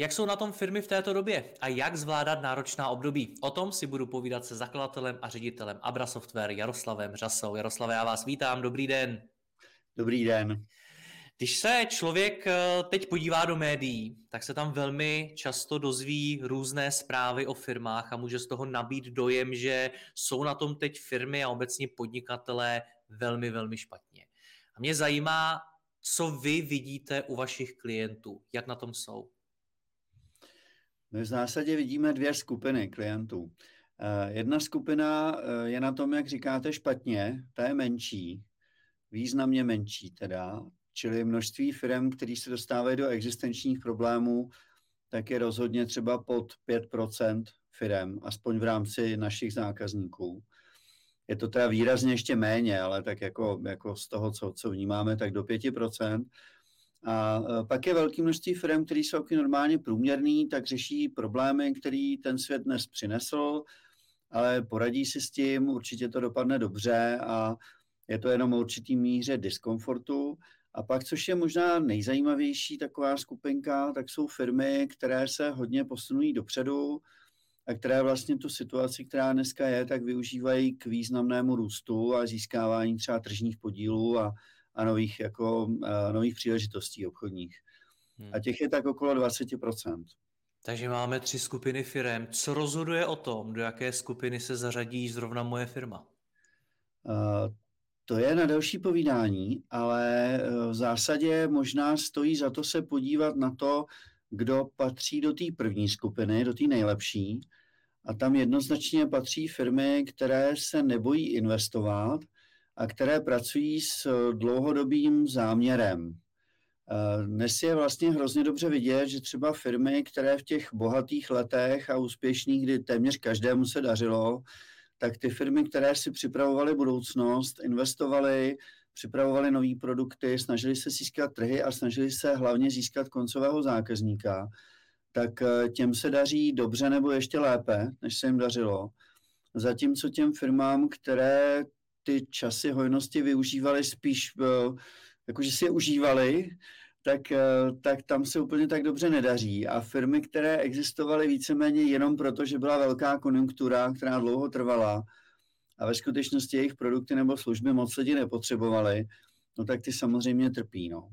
Jak jsou na tom firmy v této době a jak zvládat náročná období? O tom si budu povídat se zakladatelem a ředitelem Abra Software Jaroslavem Řasou. Jaroslave, já vás vítám, dobrý den. Dobrý den. Když se člověk eh, teď podívá do médií, tak se tam velmi často dozví různé zprávy o firmách a může z toho nabít dojem, že jsou na tom teď firmy a obecně podnikatelé velmi, velmi špatně. A mě zajímá, co vy vidíte u vašich klientů, jak na tom jsou. My v zásadě vidíme dvě skupiny klientů. Eh, jedna skupina eh, je na tom, jak říkáte, špatně, ta je menší, významně menší teda, čili množství firm, které se dostávají do existenčních problémů, tak je rozhodně třeba pod 5% firm, aspoň v rámci našich zákazníků. Je to teda výrazně ještě méně, ale tak jako, jako z toho, co, co vnímáme, tak do 5%. A e, pak je velké množství firm, které jsou normálně průměrný, tak řeší problémy, který ten svět dnes přinesl, ale poradí si s tím, určitě to dopadne dobře a je to jenom určitý míře diskomfortu. A pak, což je možná nejzajímavější taková skupinka, tak jsou firmy, které se hodně posunují dopředu a které vlastně tu situaci, která dneska je, tak využívají k významnému růstu a získávání třeba tržních podílů a, a nových, jako, a nových příležitostí obchodních. Hmm. A těch je tak okolo 20%. Takže máme tři skupiny firm. Co rozhoduje o tom, do jaké skupiny se zařadí zrovna moje firma? Uh, to je na další povídání, ale e, v zásadě možná stojí za to se podívat na to, kdo patří do té první skupiny, do té nejlepší. A tam jednoznačně patří firmy, které se nebojí investovat, a které pracují s eh, dlouhodobým záměrem. Eh, dnes je vlastně hrozně dobře vidět, že třeba firmy, které v těch bohatých letech a úspěšných, kdy téměř každému se dařilo, tak ty firmy, které si připravovaly budoucnost, investovaly, připravovaly nové produkty, snažili se získat trhy a snažili se hlavně získat koncového zákazníka, tak eh, těm se daří dobře nebo ještě lépe, než se jim dařilo. Zatímco těm firmám, které ty časy hojnosti využívali spíš, eh, jakože si je užívali, tak, eh, tak tam se úplně tak dobře nedaří. A firmy, které existovaly víceméně jenom proto, že byla velká konjunktura, která dlouho trvala, a ve skutečnosti jejich produkty nebo služby moc lidi nepotřebovaly, no tak ty samozřejmě trpí. No.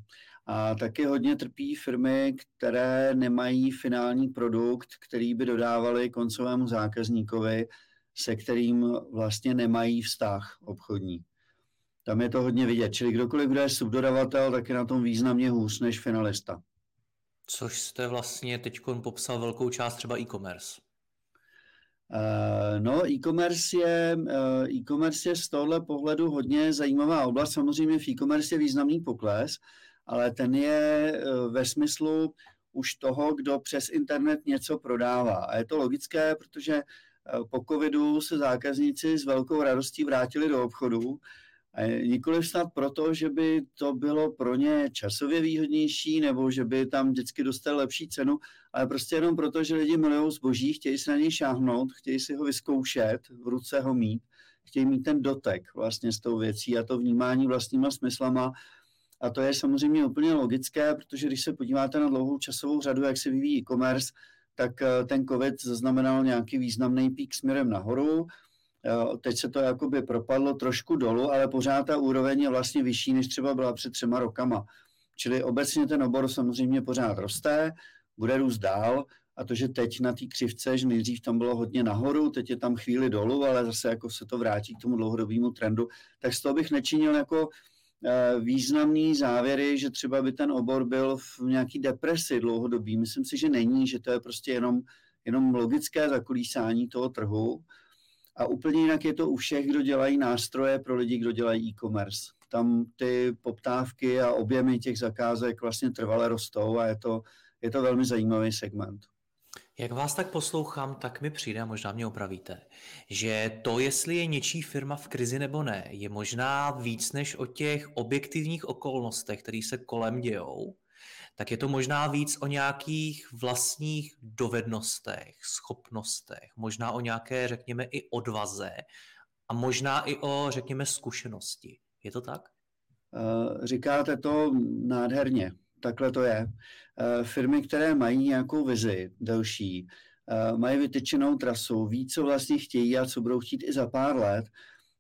A taky hodně trpí firmy, které nemají finální produkt, který by dodávali koncovému zákazníkovi se kterým vlastně nemají vztah obchodní. Tam je to hodně vidět. Čili kdokoliv, kdo je subdodavatel, tak je na tom významně hůř než finalista. Což jste vlastně teď popsal velkou část třeba e-commerce. Uh, no, e-commerce je, uh, e-commerce je z tohle pohledu hodně zajímavá oblast. Samozřejmě v e-commerce je významný pokles, ale ten je uh, ve smyslu už toho, kdo přes internet něco prodává. A je to logické, protože Eh, po covidu se zákazníci s velkou radostí vrátili do obchodu. Nikoli snad proto, že by to bylo pro ně časově výhodnější nebo že by tam vždycky dostali lepší cenu, ale prostě jenom proto, že lidi milují zboží, chtějí se na něj šáhnout, chtějí si ho vyzkoušet, v ruce ho mít, chtějí mít ten dotek vlastně s tou věcí a to vnímání vlastníma smyslama. A to je samozřejmě úplně logické, protože když se podíváte na dlouhou časovou řadu, jak se vyvíjí e-commerce, tak eh, ten COVID zaznamenal nějaký významný pík směrem nahoru. Eh, teď se to jakoby propadlo trošku dolů, ale pořád ta úroveň je vlastně vyšší, než třeba byla před třema rokama. Čili obecně ten obor samozřejmě pořád roste, bude růst dál a to, že teď na té křivce, že nejdřív tam bylo hodně nahoru, teď je tam chvíli dolů, ale zase jako se to vrátí k tomu dlouhodobému trendu, tak z toho bych nečinil jako Eh, významný závěry, že třeba by ten obor byl v nějaký depresi dlouhodobý. Myslím si, že není, že to je prostě jenom, jenom logické zakolísání toho trhu. A úplně jinak je to u všech, kdo dělají nástroje pro lidi, kdo dělají e-commerce. tam ty poptávky a objemy těch zakázek vlastně trvale rostou a je to, je to velmi zajímavý segment. Jak vás tak poslouchám, tak mi přijde, a možná mě opravíte, že to, jestli je něčí firma v krizi nebo ne, je možná víc než o těch objektivních okolnostech, které se kolem dějou, tak je to možná víc o nějakých vlastních dovednostech, schopnostech, možná o nějaké, řekněme, i odvaze a možná i o, řekněme, zkušenosti. Je to tak? Eh, říkáte to nádherně. Takhle to je. Eh, firmy, které mají nějakou vizi delší, eh, mají vytyčenou trasu, ví, co vlastně chtějí a co budou chtít i za pár let,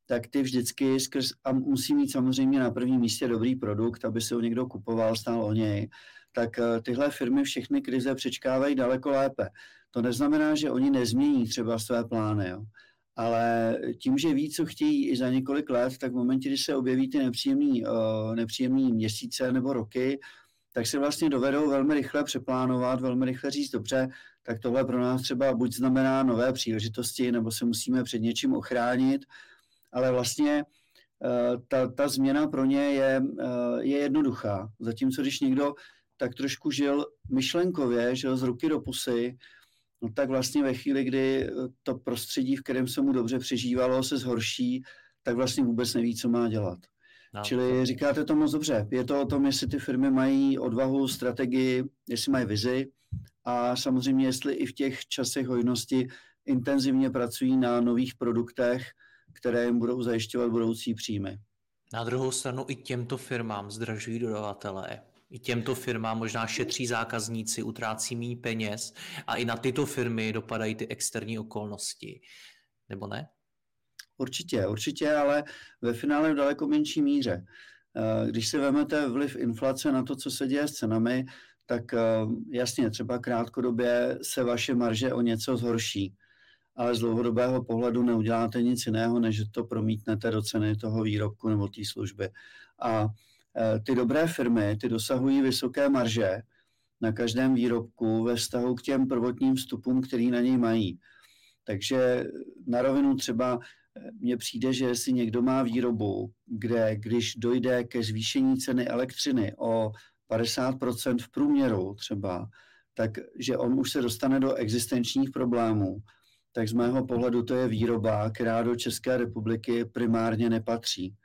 tak ty vždycky skrz, a musí mít samozřejmě na prvním místě dobrý produkt, aby se ho někdo kupoval, stál o něj, tak eh, tyhle firmy všechny krize přečkávají daleko lépe. To neznamená, že oni nezmění třeba své plány, jo. ale tím, že ví, co chtějí i za několik let, tak v momentě, kdy se objeví ty nepříjemný, uh, nepříjemný měsíce nebo roky, tak si vlastně dovedou velmi rychle přeplánovat, velmi rychle říct, dobře, tak tohle pro nás třeba buď znamená nové příležitosti, nebo se musíme před něčím ochránit, ale vlastně uh, ta, ta změna pro ně je, uh, je jednoduchá. Zatímco když někdo tak trošku žil myšlenkově, žil z ruky do pusy, no tak vlastně ve chvíli, kdy to prostředí, v kterém se mu dobře přežívalo, se zhorší, tak vlastně vůbec neví, co má dělat. No, Čili říkáte to moc dobře. Je to o tom, jestli ty firmy mají odvahu, strategii, jestli mají vizi a samozřejmě, jestli i v těch časech hojnosti intenzivně pracují na nových produktech, které jim budou zajišťovat budoucí příjmy. Na druhou stranu i těmto firmám zdražují dodavatelé. I těmto firmám možná šetří zákazníci, utrácí méně peněz a i na tyto firmy dopadají ty externí okolnosti. Nebo ne? Určitě, určitě, ale ve finále v daleko menší míře. Eh, když si vezmete vliv inflace na to, co se děje s cenami, tak eh, jasně, třeba krátkodobě se vaše marže o něco zhorší, ale z dlouhodobého pohledu neuděláte nic jiného, než to promítnete do ceny toho výrobku nebo té služby. A eh, ty dobré firmy, ty dosahují vysoké marže na každém výrobku ve vztahu k těm prvotním vstupům, který na něj mají. Takže na rovinu třeba mně přijde, že jestli někdo má výrobu, kde když dojde ke zvýšení ceny elektřiny o 50% v průměru třeba, tak že on už se dostane do existenčních problémů, tak z mého pohledu to je výroba, která do České republiky primárně nepatří.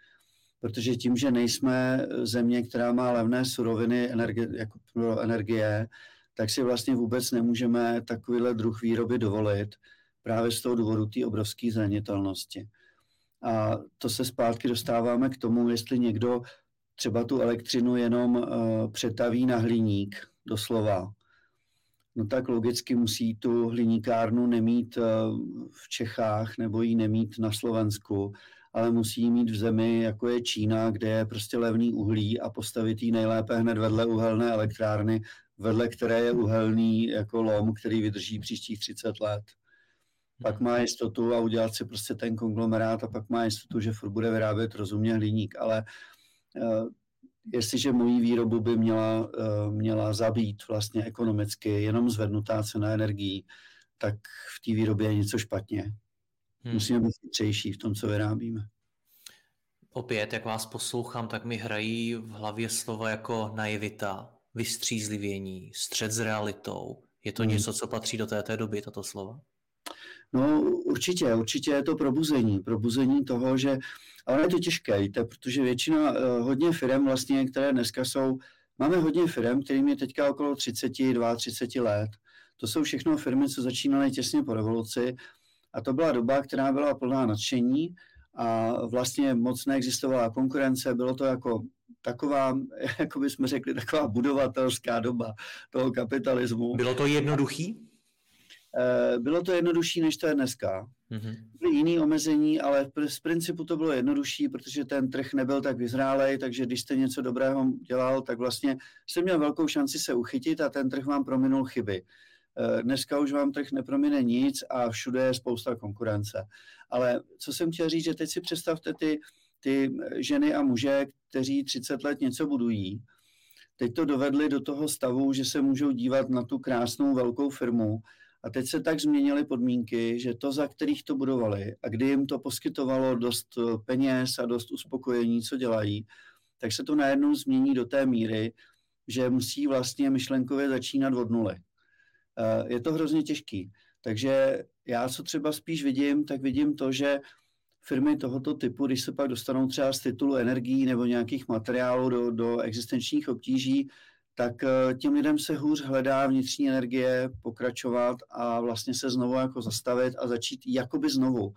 Protože tím, že nejsme země, která má levné suroviny energie, jako energie, tak si vlastně vůbec nemůžeme takovýhle druh výroby dovolit právě z toho důvodu té obrovské zranitelnosti. A to se zpátky dostáváme k tomu, jestli někdo třeba tu elektřinu jenom uh, přetaví na hliník, doslova, no tak logicky musí tu hliníkárnu nemít uh, v Čechách nebo ji nemít na Slovensku, ale musí ji mít v zemi, jako je Čína, kde je prostě levný uhlí a postavit ji nejlépe hned vedle uhelné elektrárny, vedle které je uhelný jako lom, který vydrží příštích 30 let pak má jistotu a udělat si prostě ten konglomerát a pak má jistotu, že furt bude vyrábět rozumně hliník, ale uh, jestliže mojí výrobu by měla, uh, měla zabít vlastně ekonomicky jenom zvednutá cena energií, tak v té výrobě je něco špatně. Hmm. Musíme být chytřejší v tom, co vyrábíme. Opět, jak vás poslouchám, tak mi hrají v hlavě slova jako naivita, vystřízlivění, střed s realitou. Je to hmm. něco, co patří do této doby, tato slova? No určitě, určitě je to probuzení. Probuzení toho, že, ale je to těžké, víte, protože většina, uh, hodně firm vlastně, které dneska jsou, máme hodně firm, kterým je teďka okolo 30, 32 let. To jsou všechno firmy, co začínaly těsně po revoluci a to byla doba, která byla plná nadšení a vlastně moc neexistovala konkurence, bylo to jako taková, jako bychom řekli, taková budovatelská doba toho kapitalismu. Bylo to jednoduchý? Eh, bylo to jednodušší, než to je dneska. Mm-hmm. Byly jiné omezení, ale z principu to bylo jednodušší, protože ten trh nebyl tak vyzrálej, takže když jste něco dobrého dělal, tak vlastně jste měl velkou šanci se uchytit a ten trh vám prominul chyby. Eh, dneska už vám trh nepromine nic a všude je spousta konkurence. Ale co jsem chtěl říct, že teď si představte ty, ty ženy a muže, kteří 30 let něco budují, teď to dovedli do toho stavu, že se můžou dívat na tu krásnou velkou firmu A teď se tak změnily podmínky, že to, za kterých to budovali a kdy jim to poskytovalo dost peněz a dost uspokojení, co dělají, tak se to najednou změní do té míry, že musí vlastně myšlenkově začínat od nuly. Je to hrozně těžký. Takže já, co třeba spíš vidím, tak vidím to, že firmy tohoto typu, když se pak dostanou třeba z titulu energií nebo nějakých materiálů do, do existenčních obtíží, tak eh, těm lidem se hůř hledá vnitřní energie pokračovat a vlastně se znovu jako zastavit a začít jakoby znovu.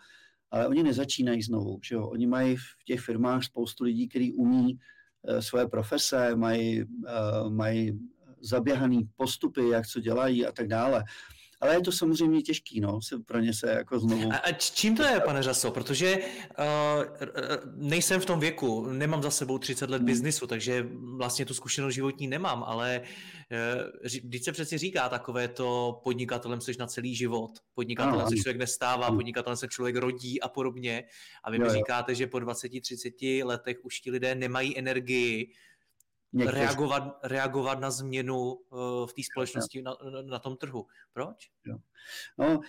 Ale oni nezačínají znovu. Že jo? Oni mají v těch firmách spoustu lidí, kteří umí uh, svoje profese, mají, uh, mají zaběhaný postupy, jak co dělají a tak dále. Ale je to samozřejmě těžký, no, se pro ně se jako znovu... A, a čím to je, pane Řaso? Protože uh, nejsem v tom věku, nemám za sebou 30 let hmm. biznisu, takže vlastně tu zkušenost životní nemám, ale uh, když se přeci říká takové to podnikatelem jsi na celý život, podnikatelem se člověk nestává, hmm. podnikatelem se člověk rodí a podobně. A vy jo, mi říkáte, jo. že po 20-30 letech už ti lidé nemají energii reagovat, reagovat na změnu uh, v té společnosti, na, na, na tom trhu. Proč? Jo. No,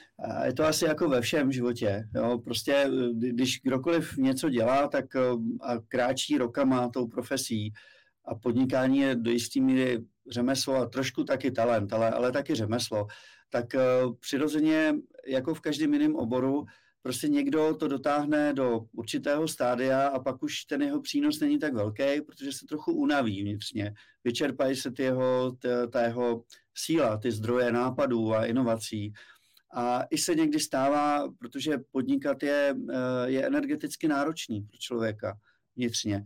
je to asi jako ve všem životě. Jo. Prostě, eh, když kdokoliv něco dělá, tak eh, a kráčí rokama tou profesí a podnikání je do jistý míry řemeslo a trošku taky talent, ale, ale taky řemeslo, tak přirozeně, jako v každém jiném oboru, prostě někdo to dotáhne do určitého stádia a pak už ten jeho přínos není tak velký, protože se trochu unaví vnitřně. Vyčerpají se ty jeho, ta jeho síla, ty zdroje nápadů a inovací. A i se někdy stává, protože podnikat je, eh, je energeticky náročný pro člověka vnitřně,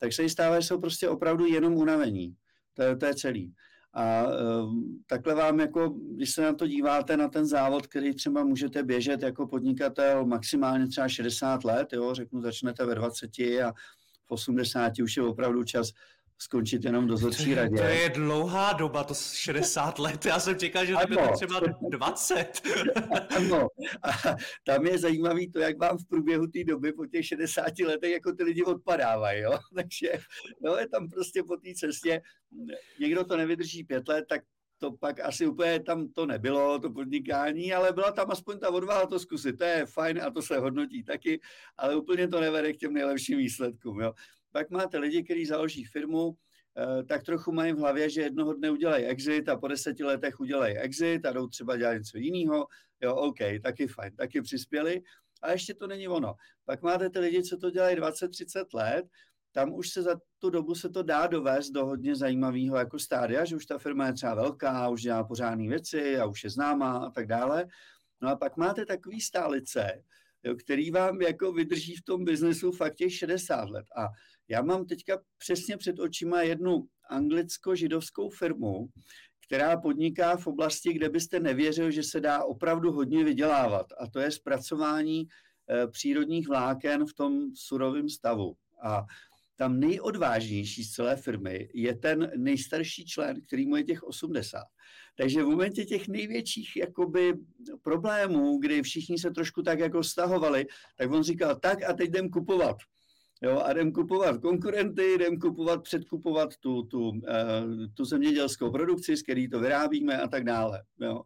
tak se jí stává, že jsou prostě opravdu jenom unavení. To je, to je celý. A um, takhle vám, jako, když se na to díváte, na ten závod, který třeba můžete běžet jako podnikatel maximálně třeba 60 let, jo, řeknu, začnete ve 20 a v 80 už je opravdu čas skončit jenom dozorčí radě. To je dlouhá doba, to 60 let. Já jsem čekal, že to je třeba 20. ano. A tam je zajímavý to, jak vám v průběhu té doby po těch 60 letech jako ty lidi odpadávají. Jo? Takže no, je tam prostě po té cestě, někdo to nevydrží pět let, tak to pak asi úplně tam to nebylo, to podnikání, ale byla tam aspoň ta odvaha to zkusit. To je fajn a to se hodnotí taky, ale úplně to nevede k těm nejlepším výsledkům. Jo? Pak máte lidi, kteří založí firmu, eh, tak trochu mají v hlavě, že jednoho dne udělají exit a po deseti letech udělají exit a jdou třeba dělat něco jiného. Jo, OK, taky fajn, taky přispěli. A ještě to není ono. Pak máte ty lidi, co to dělají 20-30 let, tam už se za tu dobu se to dá dovést do hodně zajímavého jako stádia, že už ta firma je třeba velká, už dělá pořádné věci a už je známá a tak dále. No a pak máte takový stálice, jo, který vám jako vydrží v tom biznesu fakt těch 60 let. A já mám teďka přesně před očima jednu anglicko-židovskou firmu, která podniká v oblasti, kde byste nevěřil, že se dá opravdu hodně vydělávat. A to je zpracování e, přírodních vláken v tom surovém stavu. A tam nejodvážnější z celé firmy je ten nejstarší člen, který mu je těch 80. Takže v momentě těch největších jakoby, problémů, kdy všichni se trošku tak jako stahovali, tak on říkal, tak a teď jdem kupovat. Jo, a jdem kupovat konkurenty, jdem kupovat, předkupovat tu, tu, uh, tu zemědělskou produkci, z který to vyrábíme a tak dále. Jo.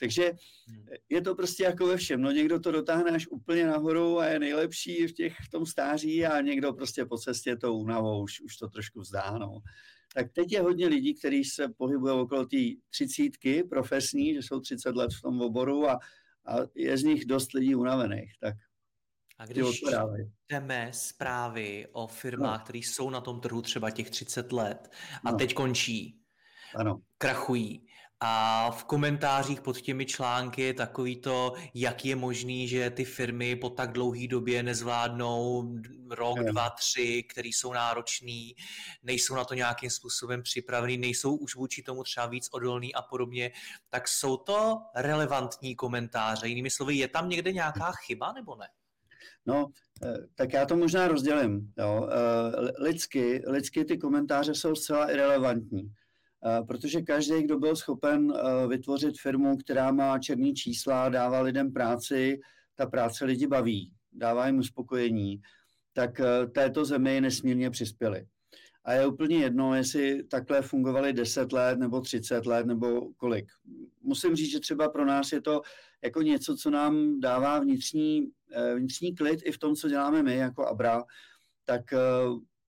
Takže hmm. je to prostě jako ve všem. No někdo to dotáhne až úplně nahoru a je nejlepší v, těch, v tom stáří a někdo prostě po cestě to únavou už, už to trošku vzdá. No. Tak teď je hodně lidí, kteří se pohybují okolo té třicítky profesní, že jsou 30 let v tom oboru a, a je z nich dost lidí unavených. Tak a když čteme zprávy o firmách, no. které jsou na tom trhu třeba těch 30 let a no. teď končí, ano. krachují, a v komentářích pod těmi články je takový to, jak je možný, že ty firmy po tak dlouhé době nezvládnou rok, je. dva, tři, který jsou náročný, nejsou na to nějakým způsobem připravený, nejsou už vůči tomu třeba víc odolný a podobně, tak jsou to relevantní komentáře. Jinými slovy, je tam někde nějaká chyba nebo ne? No, eh, tak já to možná rozdělím. Jo. Eh, lidsky, lidsky ty komentáře jsou zcela irrelevantní, eh, protože každý, kdo byl schopen vytvořit firmu, která má černý čísla, dává lidem práci, ta práce lidi baví, dává jim uspokojení, tak této zemi nesmírně přispěli. a je úplně jedno, jestli takhle fungovaly 10 let nebo 30 let nebo kolik. Musím říct, že třeba pro nás je to jako něco, co nám dává vnitřní, eh, vnitřní klid i v tom, co děláme my jako Abra, tak eh,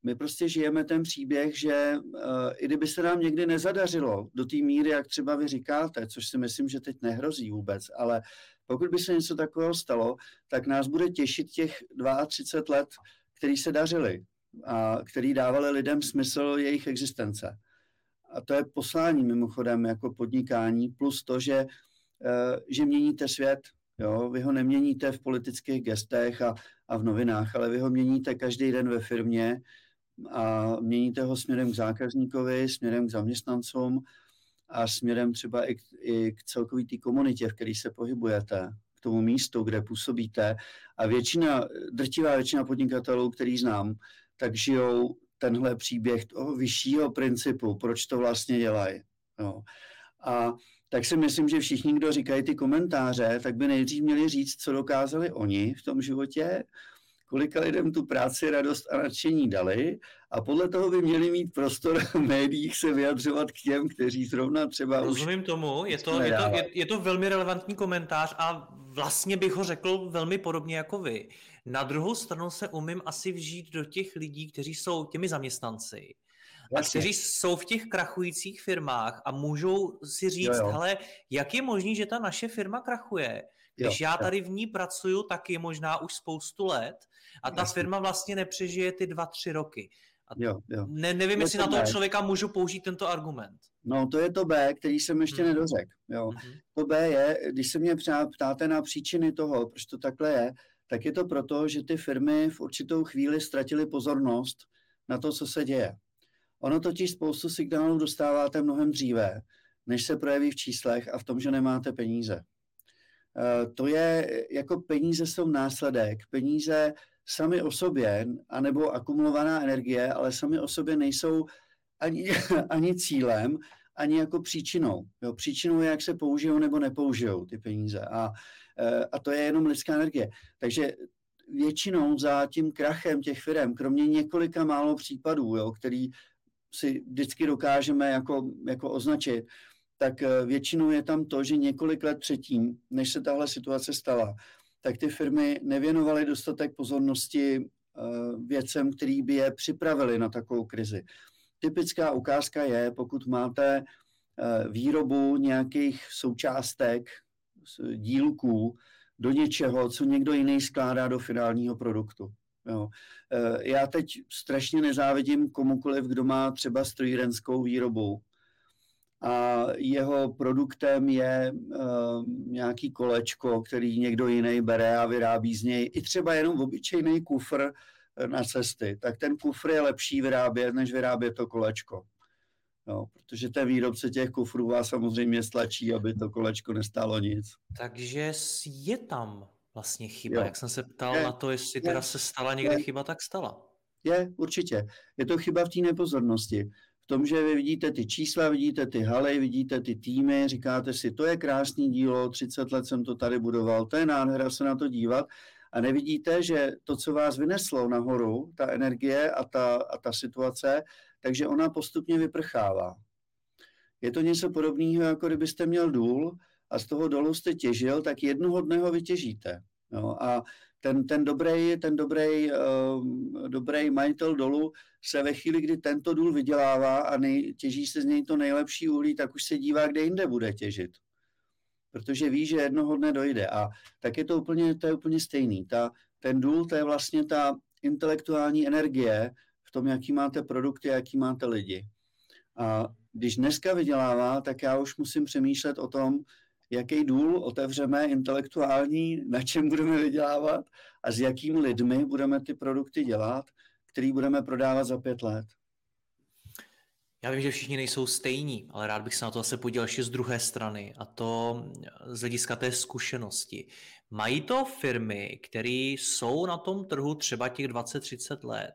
my prostě žijeme ten příběh, že uh, i kdyby se nám někdy nezadařilo do té míry, jak třeba vy říkáte, což si myslím, že teď nehrozí vůbec, ale pokud by se něco takového stalo, tak nás bude těšit těch 32 let, který se dařili a který dávali lidem smysl jejich existence. A to je poslání mimochodem jako podnikání, plus to, že, uh, že měníte svět. Jo? Vy ho neměníte v politických gestech a, a v novinách, ale vy ho měníte každý den ve firmě, a měníte ho směrem k zákazníkovi, směrem k zaměstnancům a směrem třeba i k, i k celkový té komunitě, v které se pohybujete, k tomu místu, kde působíte. A většina, drtivá většina podnikatelů, který znám, tak žijou tenhle příběh toho vyššího principu, proč to vlastně dělají. No. A tak si myslím, že všichni, kdo říkají ty komentáře, tak by nejdřív měli říct, co dokázali oni v tom životě kolika lidem tu práci, radost a nadšení dali a podle toho by měli mít prostor v médiích se vyjadřovat k těm, kteří zrovna třeba Rozumím už tomu, je to, je, to, je, je to velmi relevantní komentář a vlastně bych ho řekl velmi podobně jako vy. Na druhou stranu se umím asi vžít do těch lidí, kteří jsou těmi zaměstnanci, a kteří jsou v těch krachujících firmách a můžou si říct, jo, jo. hele, jak je možné, že ta naše firma krachuje? Když jo, já tady v ní pracuju taky možná už spoustu let a ta Jasně. firma vlastně nepřežije ty dva, tři roky. A jo, jo. Ne, nevím, je jestli to na toho B. člověka můžu použít tento argument. No, to je to B, který jsem ještě hmm. nedořekl. Jo. Hmm. To B je, když se mě ptáte na příčiny toho, proč to takhle je, tak je to proto, že ty firmy v určitou chvíli ztratily pozornost na to, co se děje. Ono totiž spoustu signálů dostáváte mnohem dříve, než se projeví v číslech a v tom, že nemáte peníze. Eh, to je, jako peníze jsou následek. Peníze sami o sobě, anebo akumulovaná energie, ale sami o sobě nejsou ani, ani cílem, ani jako příčinou. Jo, příčinou je, jak se použijou nebo nepoužijou ty peníze. A, eh, a to je jenom lidská energie. Takže většinou za tím krachem těch firm, kromě několika málo případů, jo, který si vždycky dokážeme jako, jako označit, tak eh, většinou je tam to, že několik let předtím, než se tahle situace stala, tak ty firmy nevěnovaly dostatek pozornosti eh, věcem, který by je připravili na takovou krizi. Typická ukázka je, pokud máte eh, výrobu nějakých součástek, dílků do něčeho, co někdo jiný skládá do finálního produktu. Jo. Já teď strašně nezávidím komukoliv, kdo má třeba strojírenskou výrobu, a jeho produktem je uh, nějaký kolečko, který někdo jiný bere a vyrábí z něj i třeba jenom obyčejný kufr eh, na cesty, tak ten kufr je lepší vyrábět, než vyrábět to kolečko. No, protože ten výrobce těch kufrů vás samozřejmě stlačí, aby to kolečko nestálo nic. Takže je tam vlastně chyba. Jo. Jak jsem se ptal je, na to, jestli je, teda se stala někde je, chyba, tak stala. Je, určitě. Je to chyba v té nepozornosti v tom, že vy vidíte ty čísla, vidíte ty haly, vidíte ty týmy, říkáte si, to je krásný dílo, 30 let jsem to tady budoval, to je nádhera se na to dívat a nevidíte, že to, co vás vyneslo nahoru, ta energie a ta, a ta situace, takže ona postupně vyprchává. Je to něco podobného, jako kdybyste měl důl a z toho dolu jste těžil, tak jednoho dne ho vytěžíte. No, a ten, ten dobrý, ten dobrý, uh, dobrý majitel dolu se ve chvíli, kdy tento důl vydělává a nej, těží se z něj to nejlepší uhlí, tak už se dívá, kde jinde bude těžit. Protože ví, že jednoho dne dojde. A tak je to úplně, to je úplně stejný. Ta, ten důl, to je vlastně ta intelektuální energie v tom, jaký máte produkty, jaký máte lidi. A když dneska vydělává, tak já už musím přemýšlet o tom, jaký důl otevřeme intelektuální, na čem budeme vydělávat a s jakými lidmi budeme ty produkty dělat, který budeme prodávat za pět let. Já vím, že všichni nejsou stejní, ale rád bych se na to zase podíval ještě z druhé strany a to z hlediska té zkušenosti. Mají to firmy, které jsou na tom trhu třeba těch 20-30 let,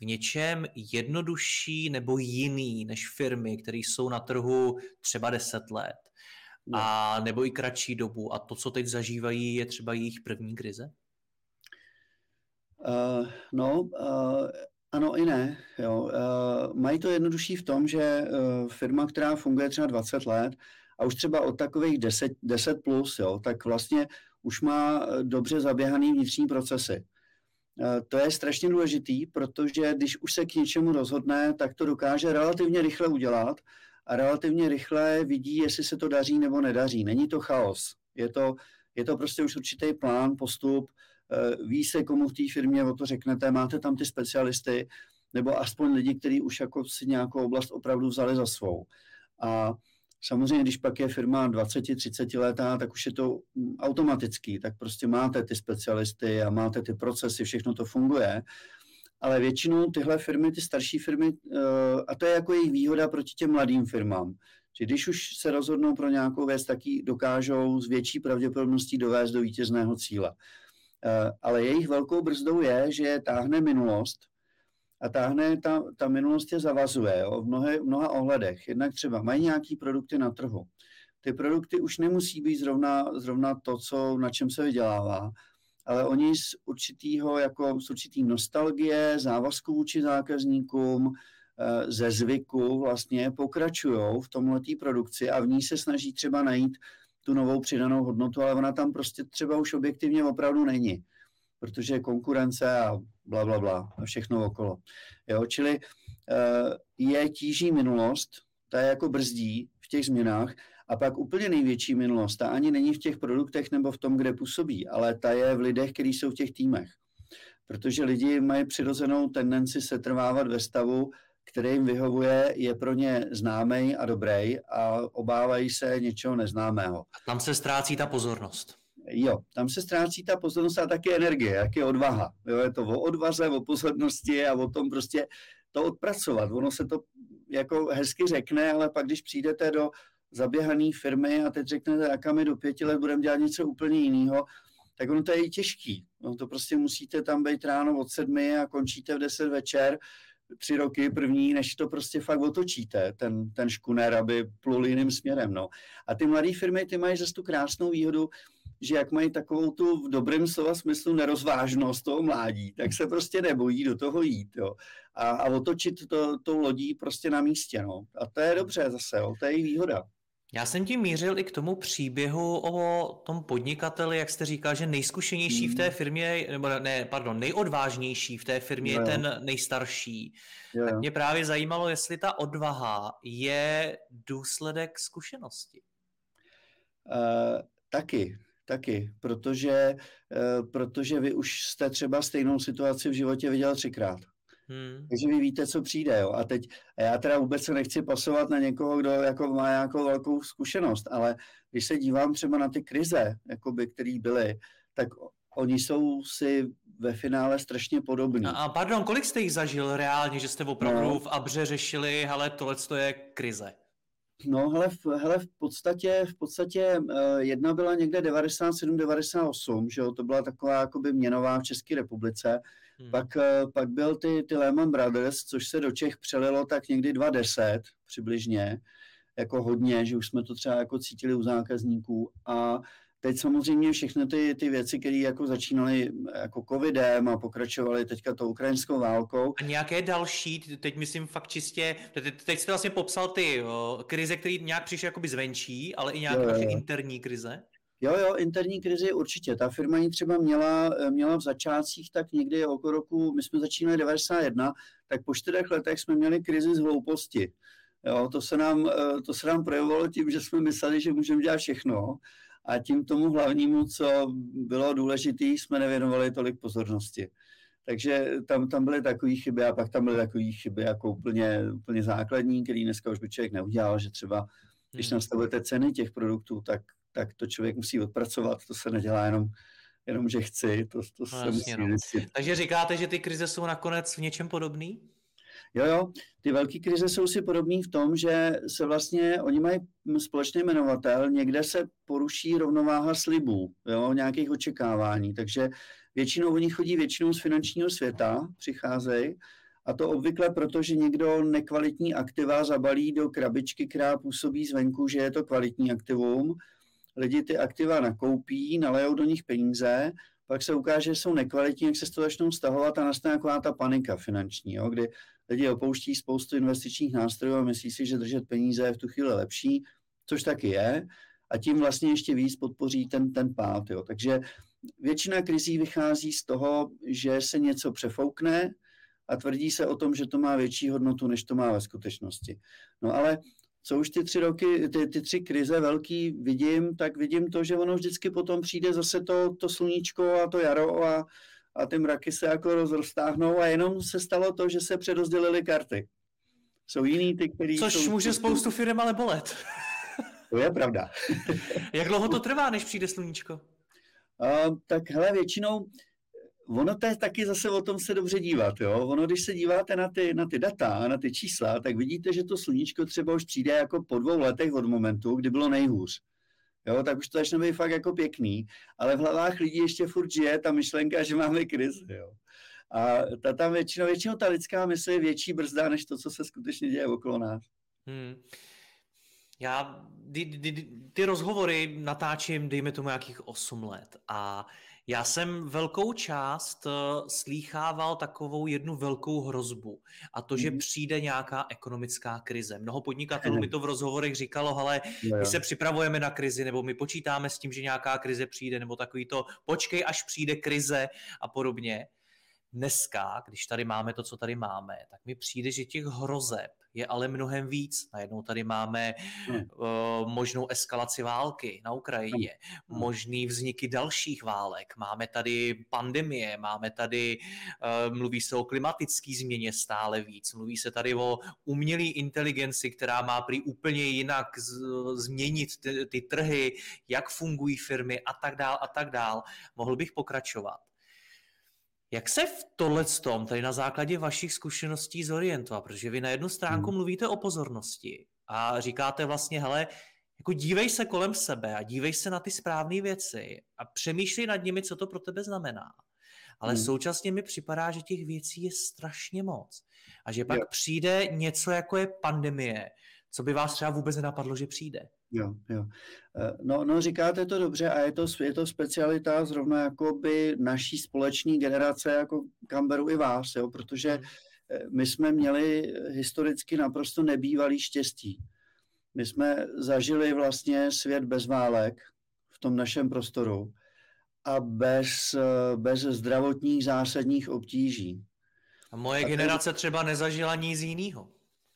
v něčem jednodušší nebo jiný než firmy, které jsou na trhu třeba 10 let a nebo i kratší dobu. A to, co teď zažívají, je třeba jejich první krize? Uh, no, uh, ano i ne. Jo. Uh, mají to jednodušší v tom, že uh, firma, která funguje třeba 20 let a už třeba od takových 10, 10 plus, jo, tak vlastně už má dobře zaběhaný vnitřní procesy. To je strašně důležitý, protože když už se k něčemu rozhodne, tak to dokáže relativně rychle udělat a relativně rychle vidí, jestli se to daří nebo nedaří. Není to chaos. Je to, je to prostě už určitý plán, postup, ví se, komu v té firmě o to řeknete, máte tam ty specialisty, nebo aspoň lidi, kteří už jako si nějakou oblast opravdu vzali za svou. A samozřejmě, když pak je firma 20-30 letá, tak už je to automatický, tak prostě máte ty specialisty a máte ty procesy, všechno to funguje. Ale většinou tyhle firmy, ty starší firmy, eh, a to je jako jejich výhoda proti těm mladým firmám, že když už se rozhodnou pro nějakou věc, tak ji dokážou s větší pravděpodobností dovést do vítězného cíle. Eh, ale jejich velkou brzdou je, že táhne minulost a táhne, ta, ta minulost je zavazuje jo, v mnohé, mnoha ohledech. Jednak třeba mají nějaký produkty na trhu. Ty produkty už nemusí být zrovna, zrovna to, co, na čem se vydělává, ale oni z určitýho, jako z určitý nostalgie, závazku vůči zákazníkům, eh, ze zvyku vlastně pokračují v tomhletý produkci a v ní se snaží třeba najít tu novou přidanou hodnotu, ale ona tam prostě třeba už objektivně opravdu není, protože je konkurence a bla, bla, bla a všechno okolo. Jo, čili uh, je tíží minulost, ta je jako brzdí v těch změnách a pak úplně největší minulost, ta ani není v těch produktech nebo v tom, kde působí, ale ta je v lidech, kteří jsou v těch týmech. Protože lidi mají přirozenou tendenci se trvávat ve stavu, který jim vyhovuje, je pro ně známý a dobrý a obávají se něčeho neznámého. A tam se ztrácí ta pozornost. Jo, tam se ztrácí ta pozornost a taky energie, jak je odvaha. Jo, je to o odvaze, o pozornosti a o tom prostě to odpracovat. Ono se to jako hezky řekne, ale pak když přijdete do zaběhané firmy a teď řeknete, jaká my do pěti let budeme dělat něco úplně jiného, tak ono to je i těžký. No, to prostě musíte tam být ráno od sedmi a končíte v deset večer tři roky první, než to prostě fakt otočíte, ten, ten škuner, aby plul jiným směrem. No. A ty mladé firmy, ty mají zase tu krásnou výhodu, že jak mají takovou tu v dobrém slova smyslu nerozvážnost toho mládí, tak se prostě nebojí do toho jít. Jo. A, a otočit to, tou lodí prostě na místě. No. A to je dobře zase, jo. to je jejich výhoda. Já jsem tím mířil i k tomu příběhu o tom podnikateli, jak jste říkal, že nejzkušenější v té hmm. firmě, nebo ne, pardon, nejodvážnější v té firmě je ten nejstarší. Jo. Tak mě právě zajímalo, jestli ta odvaha je důsledek zkušenosti. Uh, taky, taky, protože, uh, protože vy už jste třeba stejnou situaci v životě viděl třikrát. Hmm. Takže vy víte, co přijde. Jo. A teď a já teda vůbec se nechci pasovat na někoho, kdo jako má nějakou velkou zkušenost, ale když se dívám třeba na ty krize, jakoby, které byly, tak oni jsou si ve finále strašně podobní. A, a pardon, kolik jste jich zažil reálně, že jste opravdu no. v Abře řešili, ale tohle je krize? No, hele, v, hele, v podstatě, v podstatě uh, jedna byla někde 97-98, že jo, to byla taková jakoby měnová v České republice, Hmm. Pak, eh, pak byl ty, ty Lehman Brothers, což se do Čech přelilo tak někdy 2010 přibližně, jako hodně, že už jsme to třeba jako cítili u zákazníků a teď samozřejmě všechny ty, ty věci, které jako začínaly jako covidem a pokračovaly teďka tou ukrajinskou válkou. A nějaké další, teď myslím fakt čistě, teď, teď jste vlastně popsal ty o, krize, které nějak přišly jakoby zvenčí, ale i nějaké interní krize. Jo, jo, interní krizi určitě. Ta firma ji třeba měla, měla v začátcích tak někdy okolo roku, my jsme začínali 91, tak po čtyřech letech jsme měli krizi z hlouposti. Jo, to, se nám, to se nám projevovalo tím, že jsme mysleli, že můžeme dělat všechno a tím tomu hlavnímu, co bylo důležité, jsme nevěnovali tolik pozornosti. Takže tam, tam byly takové chyby a pak tam byly takové chyby jako úplně, úplně základní, který dneska už by člověk neudělal, že třeba když hmm. nastavujete ceny těch produktů, tak tak to člověk musí odpracovat, to se nedělá jenom, jenom že chci, to, to no, se jasně, musí no. Takže říkáte, že ty krize jsou nakonec v něčem podobný? Jo, jo, ty velké krize jsou si podobné v tom, že se vlastně, oni mají společný jmenovatel, někde se poruší rovnováha slibů, jo, nějakých očekávání, takže většinou oni chodí většinou z finančního světa, přicházejí, a to obvykle proto, že někdo nekvalitní aktiva zabalí do krabičky, která působí zvenku, že je to kvalitní aktivum, lidi ty aktiva nakoupí, nalejou do nich peníze, pak se ukáže, že jsou nekvalitní, jak se to začnou stahovat a nastane taková ta panika finanční, jo, kdy lidi opouští spoustu investičních nástrojů a myslí si, že držet peníze je v tu chvíli lepší, což taky je, a tím vlastně ještě víc podpoří ten, ten pád. Jo. Takže většina krizí vychází z toho, že se něco přefoukne a tvrdí se o tom, že to má větší hodnotu, než to má ve skutečnosti. No ale co už ty tři roky, ty, ty tři krize velký vidím, tak vidím to, že ono vždycky potom přijde zase to, to sluníčko a to jaro a, a ty mraky se jako roztáhnou a jenom se stalo to, že se přerozdělily karty. Jsou jiný ty, který Což jsou, může spoustu firm ale bolet. To je pravda. Jak dlouho to trvá, než přijde sluníčko? Uh, tak hele, většinou ono to je taky zase o tom se dobře dívat. Jo? Ono, když se díváte na ty, na ty data, na ty čísla, tak vidíte, že to sluníčko třeba už přijde jako po dvou letech od momentu, kdy bylo nejhůř. Jo, tak už to začne být fakt jako pěkný, ale v hlavách lidí ještě furt žije ta myšlenka, že máme krizi. Jo. A ta tam většinou, většinou ta lidská mysl je větší brzda, než to, co se skutečně děje okolo nás. Hmm. Já ty, ty, ty rozhovory natáčím, dejme tomu, nějakých 8 let a já jsem velkou část uh, slýchával takovou jednu velkou hrozbu a to, že mm. přijde nějaká ekonomická krize. Mnoho podnikatelů mi to v rozhovorech říkalo, ale my se připravujeme na krizi, nebo my počítáme s tím, že nějaká krize přijde, nebo takový to počkej, až přijde krize a podobně. Dneska, když tady máme to, co tady máme, tak mi přijde, že těch hrozeb je ale mnohem víc. Najednou tady máme hmm. uh, možnou eskalaci války na Ukrajině, hmm. možný vzniky dalších válek, máme tady pandemie, máme tady, uh, mluví se o klimatické změně stále víc, mluví se tady o umělé inteligenci, která má prý úplně jinak z, změnit ty, ty trhy, jak fungují firmy a tak dál a tak dál. Mohl bych pokračovat. Jak se v tohle tom, tady na základě vašich zkušeností zorientovat? Protože vy na jednu stránku hmm. mluvíte o pozornosti a říkáte vlastně, hele, jako dívej se kolem sebe a dívej se na ty správné věci a přemýšlej nad nimi, co to pro tebe znamená. Ale hmm. současně mi připadá, že těch věcí je strašně moc. A že pak jo. přijde něco, jako je pandemie, co by vás třeba vůbec nenapadlo, že přijde. Jo, jo. Eh, no, no, říkáte to dobře a je to, je to specialita zrovna jako by naší společné generace, jako kam beru i vás, jo, protože hmm. eh, my jsme měli historicky naprosto nebývalý štěstí. My jsme zažili vlastně svět bez válek v tom našem prostoru a bez, eh, bez zdravotních zásadních obtíží. A moje a generace třeba nezažila nic jiného.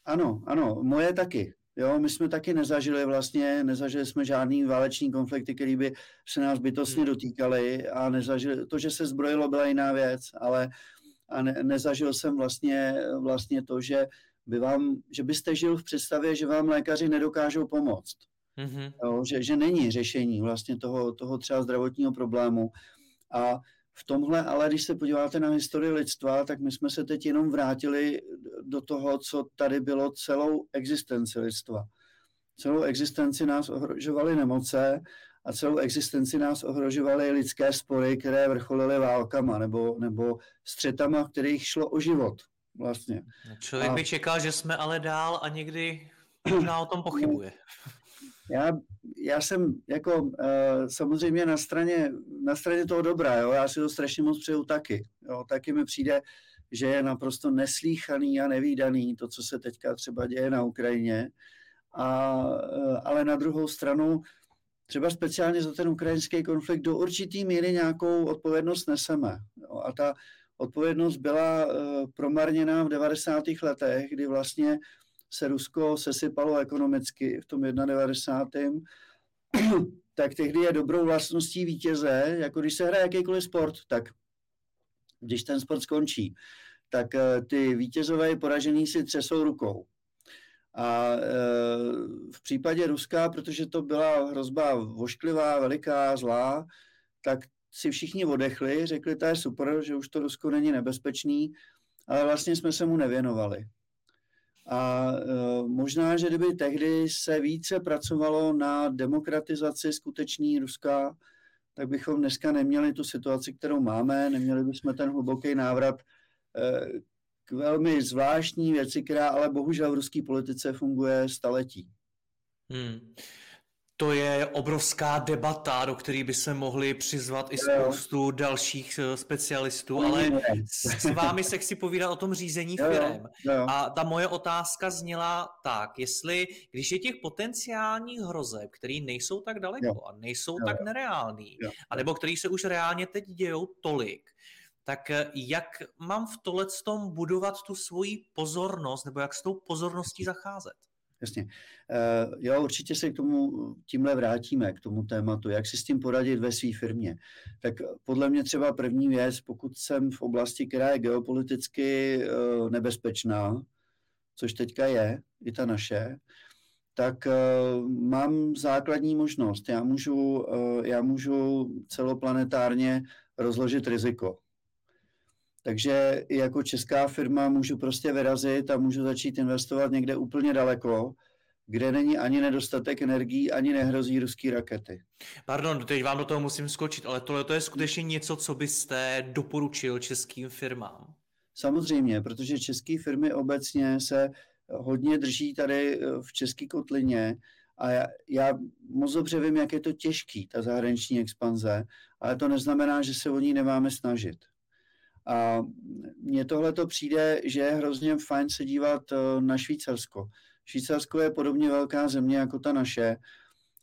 Ano, ano, moje taky. Jo, my jsme taky nezažili vlastně, nezažili jsme žádný váleční konflikty, který by se nás bytostně hmm. dotýkali a nezažili, to, že se zbrojilo, byla jiná věc, ale a ne, nezažil jsem vlastně, vlastně to, že, by vám, že byste žil v představě, že vám lékaři nedokážou pomoct. Mm-hmm. Jo, že, že není řešení vlastně toho, toho třeba zdravotního problému. A v tomhle, ale když se podíváte na historii lidstva, tak my jsme se teď jenom vrátili do toho, co tady bylo celou existenci lidstva. Celou existenci nás ohrožovaly nemoce a celou existenci nás ohrožovaly lidské spory, které vrcholily válkama nebo, nebo střetama, v kterých šlo o život. Vlastně. Člověk a... by čekal, že jsme ale dál a někdy možná o tom pochybuje. Já, já jsem jako uh, samozřejmě na straně, na straně toho dobra, jo, já si to strašně moc přeju taky. Jo, taky mi přijde, že je naprosto neslíchaný a nevýdaný to, co se teďka třeba děje na Ukrajině. A, uh, ale na druhou stranu, třeba speciálně za ten ukrajinský konflikt do určitý míry nějakou odpovědnost neseme. Jo, a ta odpovědnost byla uh, promarněná v 90. letech, kdy vlastně se Rusko sesypalo ekonomicky v tom 91. tak tehdy je dobrou vlastností vítěze, jako když se hraje jakýkoliv sport, tak když ten sport skončí, tak eh, ty vítězové poražený si třesou rukou. A eh, v případě Ruska, protože to byla hrozba vošklivá, veliká, zlá, tak si všichni odechli, řekli, to je super, že už to Rusko není nebezpečný, ale vlastně jsme se mu nevěnovali. A e, možná, že kdyby tehdy se více pracovalo na demokratizaci skutečný Ruska, tak bychom dneska neměli tu situaci, kterou máme, neměli bychom ten hluboký návrat e, k velmi zvláštní věci, která ale bohužel v ruské politice funguje staletí. Hmm. To je obrovská debata, do které by se mohli přizvat i spoustu dalších eh, specialistů, ale s vámi se chci povídat o tom řízení firm. A ta moje otázka zněla tak, jestli, když je těch potenciálních hrozeb, které nejsou tak daleko a nejsou tak nereální, anebo který se už reálně teď dějou tolik, tak eh, jak mám v tohle tom budovat tu svoji pozornost, nebo jak s tou pozorností zacházet? Jasně. Uh, jo, určitě se k tomu tímhle vrátíme, k tomu tématu, jak si s tím poradit ve své firmě. Tak podle mě třeba první věc, pokud jsem v oblasti, která je geopoliticky uh, nebezpečná, což teďka je, i ta naše, tak uh, mám základní možnost. Já můžu, já můžu celoplanetárně rozložit riziko. Takže i jako česká firma můžu prostě vyrazit a můžu začít investovat někde úplně daleko, kde není ani nedostatek energií, ani nehrozí ruský rakety. Pardon, teď vám do toho musím skočit, ale tohle to je skutečně něco, co byste doporučil českým firmám. Samozřejmě, protože české firmy obecně se hodně drží tady eh, v české kotlině a já, já moc dobře vím, jak je to těžký, ta zahraniční expanze, ale to neznamená, že se o ní nemáme snažit. A mně tohle to přijde, že je hrozně fajn se dívat eh, na Švýcarsko. Švýcarsko je podobně velká země jako ta naše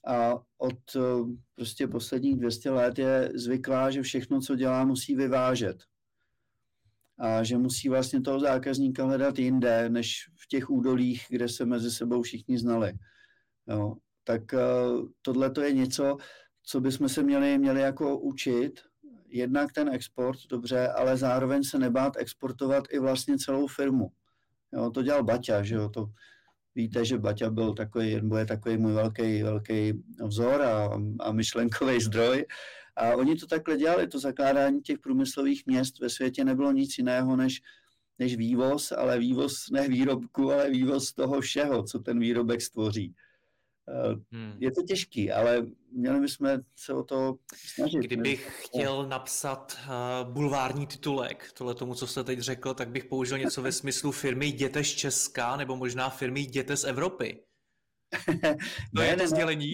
a od eh, prostě posledních 200 let je zvyklá, že všechno, co dělá, musí vyvážet. A že musí vlastně toho zákazníka hledat jinde, než v těch údolích, kde se mezi sebou všichni znali. Jo. Tak eh, tohle to je něco, co bychom se měli, měli jako učit jednak ten export, dobře, ale zároveň se nebát exportovat i vlastně celou firmu. Jo, to dělal Baťa, že jo, to víte, že Baťa byl takový, je takový můj velký, velký vzor a, a myšlenkový zdroj. A oni to takhle dělali, to zakládání těch průmyslových měst ve světě nebylo nic jiného než, než vývoz, ale vývoz ne výrobku, ale vývoz toho všeho, co ten výrobek stvoří. Hmm. Je to těžký, ale měli bychom se o to snažit. Kdybych ne? chtěl napsat uh, bulvární titulek tohle tomu, co jste teď řekl, tak bych použil něco ve smyslu firmy Jděte z Česka, nebo možná firmy Jděte z Evropy. To ne, je to ne, sdělení?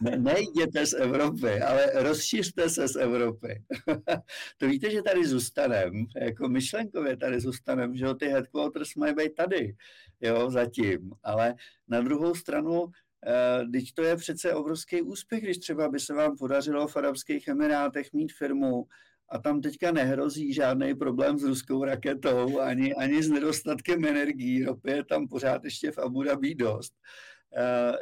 Ne, nejděte z Evropy, ale rozšiřte se z Evropy. to víte, že tady zůstanem, jako myšlenkově tady zůstanem, že ty headquarters mají být tady, jo, zatím. Ale na druhou stranu Teď to je přece obrovský úspěch, když třeba by se vám podařilo v Arabských Emirátech mít firmu a tam teďka nehrozí žádný problém s ruskou raketou ani, ani s nedostatkem energií. Ropy je tam pořád ještě v Abu Dhabi dost.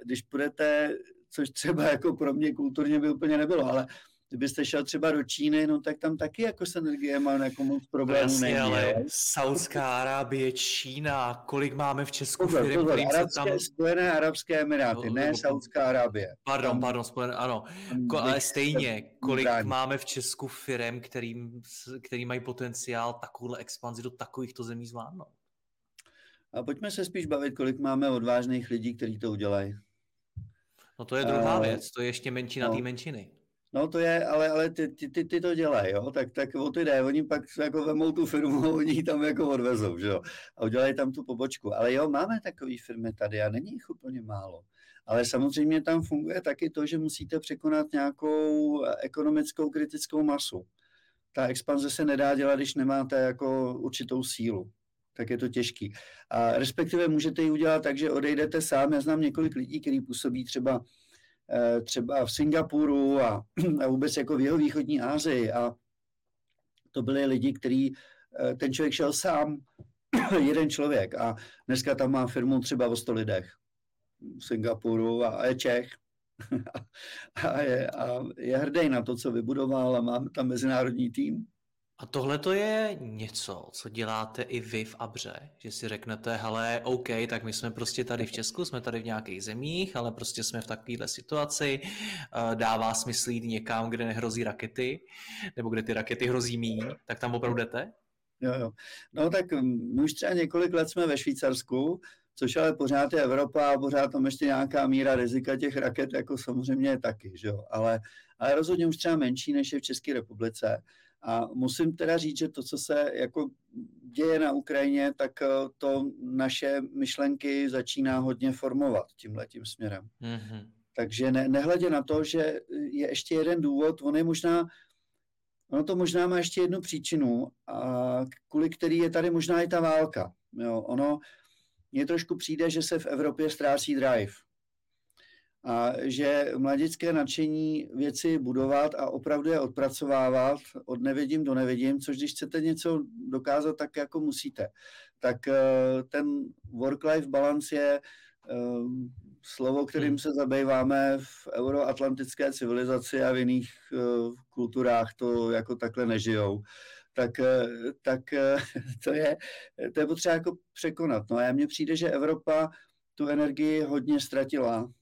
Když půjdete, což třeba jako pro mě kulturně by úplně nebylo, ale kdybyste šel třeba do Číny, no tak tam taky jako s má jako moc problémů Jasně, není. ale Saudská Arábie, Čína, kolik máme v Česku pozor, firm, pozor, arabské, tam... Spojené Arabské Emiráty, no, ne Saudská Arábie. Pardon, tam, pardon, spojené, ano. Ko, ale stejně, kolik brání. máme v Česku firm, který, který mají potenciál takovouhle expanzi do takovýchto zemí zvládnout? A pojďme se spíš bavit, kolik máme odvážných lidí, kteří to udělají. No to je druhá uh, věc, to je ještě menšina no. té menšiny. No to je, ale, ale ty, ty, ty, ty to dělají, jo, tak, tak o ty jde, oni pak jako vemou tu firmu, oni ji tam jako odvezou, že jo, a udělají tam tu pobočku. Ale jo, máme takové firmy tady a není jich úplně málo. Ale samozřejmě tam funguje taky to, že musíte překonat nějakou ekonomickou kritickou masu. Ta expanze se nedá dělat, když nemáte jako určitou sílu tak je to těžký. A respektive můžete ji udělat tak, že odejdete sám. Já znám několik lidí, kteří působí třeba třeba v Singapuru a, a vůbec jako v jeho východní Asii a to byli lidi, který eh, ten člověk šel sám, jeden člověk. A dneska tam má firmu třeba o 100 lidech. V Singapuru a je Čech. A je, a je hrdý na to, co vybudoval a má tam mezinárodní tým. A tohle to je něco, co děláte i vy v Abře, že si řeknete, hele, OK, tak my jsme prostě tady v Česku, jsme tady v nějakých zemích, ale prostě jsme v takovéhle situaci, eh, dává smysl jít někam, kde nehrozí rakety, nebo kde ty rakety hrozí míň, tak tam opravdu jdete? Jo, jo. No tak my už třeba několik let jsme ve Švýcarsku, což ale pořád je Evropa a pořád tam ještě nějaká míra rizika těch raket, jako samozřejmě je taky, že jo? Ale, ale rozhodně už třeba menší, než je v České republice. A musím teda říct, že to, co se jako děje na Ukrajině, tak eh, to naše myšlenky začíná hodně formovat tímhle tím směrem. Mm-hmm. takže ne, nehledě na to, že je ještě jeden důvod, on je možná, ono to možná má ještě jednu příčinu, a kvůli který je tady možná i ta válka. Jo, ono, mně trošku přijde, že se v Evropě ztrácí drive. A že mladické nadšení věci budovat a opravdu je odpracovávat od nevidím do nevidím, což když chcete něco dokázat, tak jako musíte. Tak eh, ten work-life balance je eh, slovo, kterým hmm. se zabýváme v euroatlantické civilizaci a v jiných uh, kulturách to jako takhle nežijou, tak, uh, tak to, je, to je potřeba jako překonat. No a mně přijde, že Evropa tu energii hodně ztratila,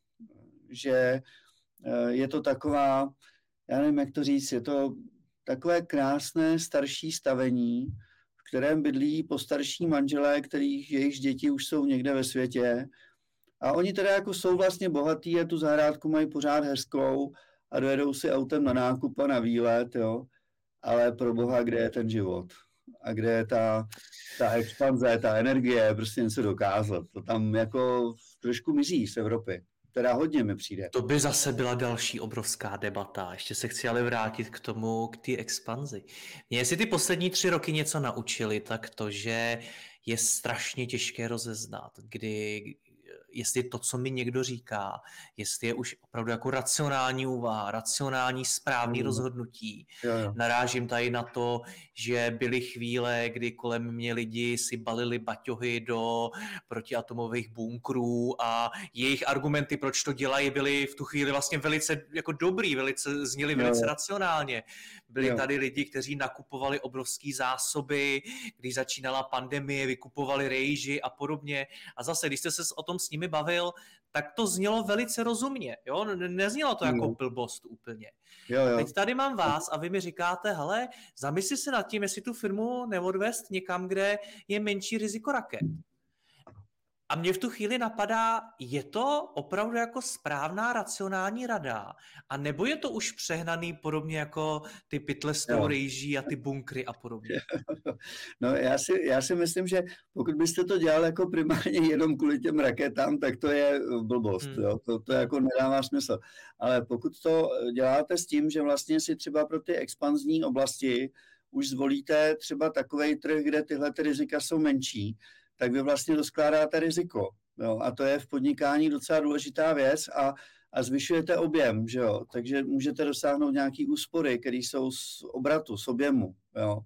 že uh, je to taková, já nevím, jak to říct, je to takové krásné starší stavení, v kterém bydlí postarší manželé, kterých jejich děti už jsou někde ve světě, a oni teda jako jsou vlastně bohatí a tu zahrádku mají pořád hezkou a dojedou si autem na nákup a na výlet, jo. Ale pro boha, kde je ten život? A kde je ta, ta expanze, ta energie, prostě něco dokázat. To tam jako trošku mizí z Evropy. Teda hodně mi přijde. To by zase byla další obrovská debata. Ještě se chci ale vrátit k tomu, k té expanzi. Mě jestli ty poslední tři roky něco naučili, tak to, že je strašně těžké rozeznat, kdy jestli to, co mi někdo říká, jestli je už opravdu jako racionální úvaha, racionální správný mm. rozhodnutí. Jo, jo. Narážím tady na to, že byly chvíle, kdy kolem mě lidi si balili baťohy do protiatomových bunkrů a jejich argumenty, proč to dělají, byly v tu chvíli vlastně velice jako dobrý, velice zněly velice jo. racionálně. Byli jo. tady lidi, kteří nakupovali obrovské zásoby, když začínala pandemie, vykupovali rejži a podobně. A zase, když jste se o tom s nimi bavil, tak to znělo velice rozumně. Jo? Neznělo to jako mm. blbost úplně. Jo, jo. Teď tady mám vás a vy mi říkáte, hele, zamysli se nad tím, jestli tu firmu neodvést někam, kde je menší riziko raket. A mě v tu chvíli napadá, je to opravdu jako správná racionální rada? A nebo je to už přehnaný podobně jako ty pytle s tou rejží a ty bunkry a podobně? No já si, já si myslím, že pokud byste to dělal jako primárně jenom kvůli těm raketám, tak to je blbost. Hmm. Jo? To, to jako nedává smysl. Ale pokud to děláte s tím, že vlastně si třeba pro ty expanzní oblasti už zvolíte třeba takový trh, kde tyhle ty rizika jsou menší, tak vy vlastně doskládáte riziko. Jo? A to je v podnikání docela důležitá věc a, a zvyšujete objem, že jo? takže můžete dosáhnout nějaký úspory, které jsou z obratu, z objemu. Jo?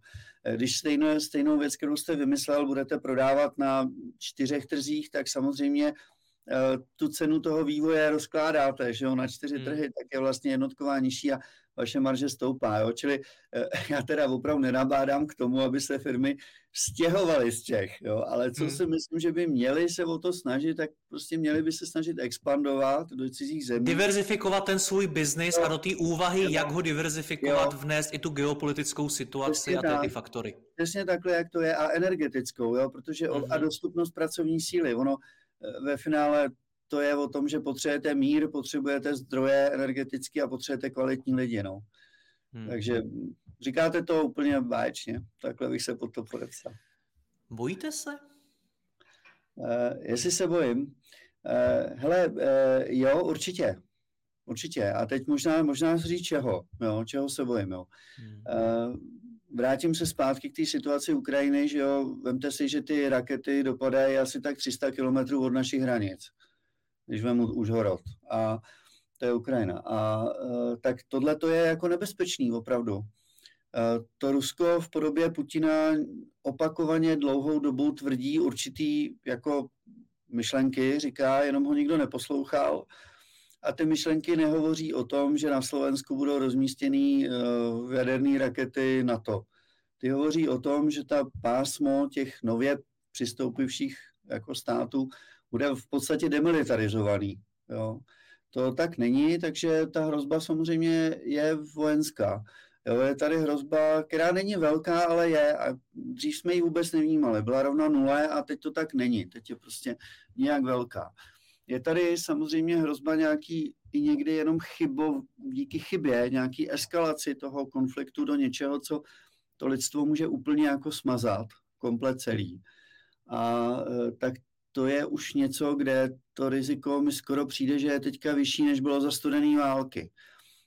Když stejnou, stejnou věc, kterou jste vymyslel, budete prodávat na čtyřech trzích, tak samozřejmě eh, tu cenu toho vývoje rozkládáte, že jo, na čtyři hmm. trhy, tak je vlastně jednotková nižší a vaše marže stoupá. Jo? Čili eh, já teda opravdu nenabádám k tomu, aby se firmy stěhovaly z těch, jo? ale co hmm. si myslím, že by měli se o to snažit, tak prostě měli by se snažit expandovat do cizích zemí. Diverzifikovat ten svůj biznis a do té úvahy, jo. jak ho diverzifikovat, jo. vnést i tu geopolitickou situaci Přesně a ty, tak. ty faktory. Přesně takhle, jak to je, a energetickou, jo? protože hmm. a dostupnost pracovní síly. Ono eh, ve finále to je o tom, že potřebujete mír, potřebujete zdroje energetické a potřebujete kvalitní lidi. No. Hmm. Takže říkáte to úplně báječně. Takhle bych se pod to podepsal. Bojíte se? Uh, jestli se bojím? Uh, hele, uh, jo, určitě. Určitě. A teď možná, možná říct čeho. Jo, čeho se bojím. Jo. Hmm. Uh, vrátím se zpátky k té situaci Ukrajiny, že jo, vemte si, že ty rakety dopadají asi tak 300 kilometrů od našich hranic když vemu Užhorod. A to je Ukrajina. A e, tak tohle to je jako nebezpečný opravdu. E, to Rusko v podobě Putina opakovaně dlouhou dobu tvrdí určitý jako myšlenky, říká, jenom ho nikdo neposlouchal. A ty myšlenky nehovoří o tom, že na Slovensku budou rozmístěny uh, jaderné rakety NATO. Ty hovoří o tom, že ta pásmo těch nově přistoupivších jako států bude v podstatě demilitarizovaný. Jo. To tak není, takže ta hrozba samozřejmě je vojenská. Jo, je tady hrozba, která není velká, ale je. A dřív jsme ji vůbec nevnímali. Byla rovna nule a teď to tak není. Teď je prostě nějak velká. Je tady samozřejmě hrozba nějaký i někdy jenom chybo, díky chybě, nějaký eskalaci toho konfliktu do něčeho, co to lidstvo může úplně jako smazat, komplet celý. A e, tak to je už něco, kde to riziko mi skoro přijde, že je teďka vyšší, než bylo za studené války.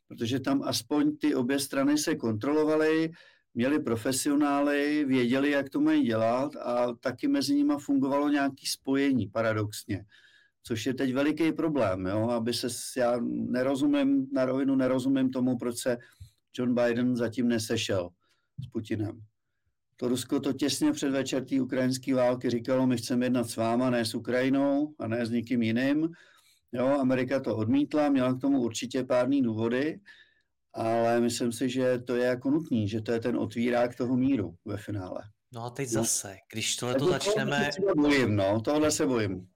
Protože tam aspoň ty obě strany se kontrolovaly, měli profesionály, věděli, jak to mají dělat a taky mezi nimi fungovalo nějaké spojení, paradoxně. Což je teď veliký problém, jo? aby se, já nerozumím, na rovinu nerozumím tomu, proč se John Biden zatím nesešel s Putinem. To Rusko to těsně před večer té ukrajinské války říkalo, my chceme jednat s váma, ne s Ukrajinou a ne s nikým jiným. Jo, Amerika to odmítla, měla k tomu určitě párný důvody, ale myslím si, že to je jako nutný, že to je ten otvírák toho míru ve finále. No a teď no. zase, když tohle to začneme... Tohle se bojím, no, tohle se bojím.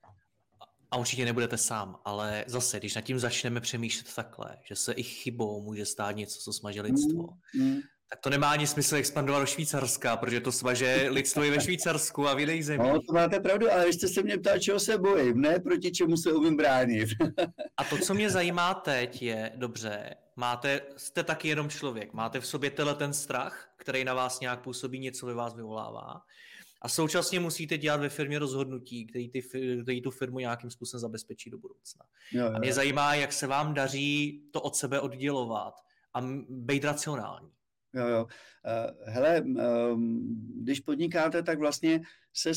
A určitě nebudete sám, ale zase, když nad tím začneme přemýšlet takhle, že se i chybou může stát něco, co smaže lidstvo, mm, mm tak to nemá ani smysl expandovat do Švýcarska, protože to svaže lidstvo je ve Švýcarsku a v jiných zemích. No, to máte pravdu, ale vy jste se mě ptal, čeho se bojím, ne proti čemu se umím bránit. a to, co mě zajímá teď, je, dobře, máte, jste taky jenom člověk, máte v sobě tenhle ten strach, který na vás nějak působí, něco ve vás vyvolává. A současně musíte dělat ve firmě rozhodnutí, který, ty, který tu firmu nějakým způsobem zabezpečí do budoucna. Jo, jo. A mě zajímá, jak se vám daří to od sebe oddělovat a být racionální. Jo, jo. Uh, hele, um, když podnikáte, tak vlastně se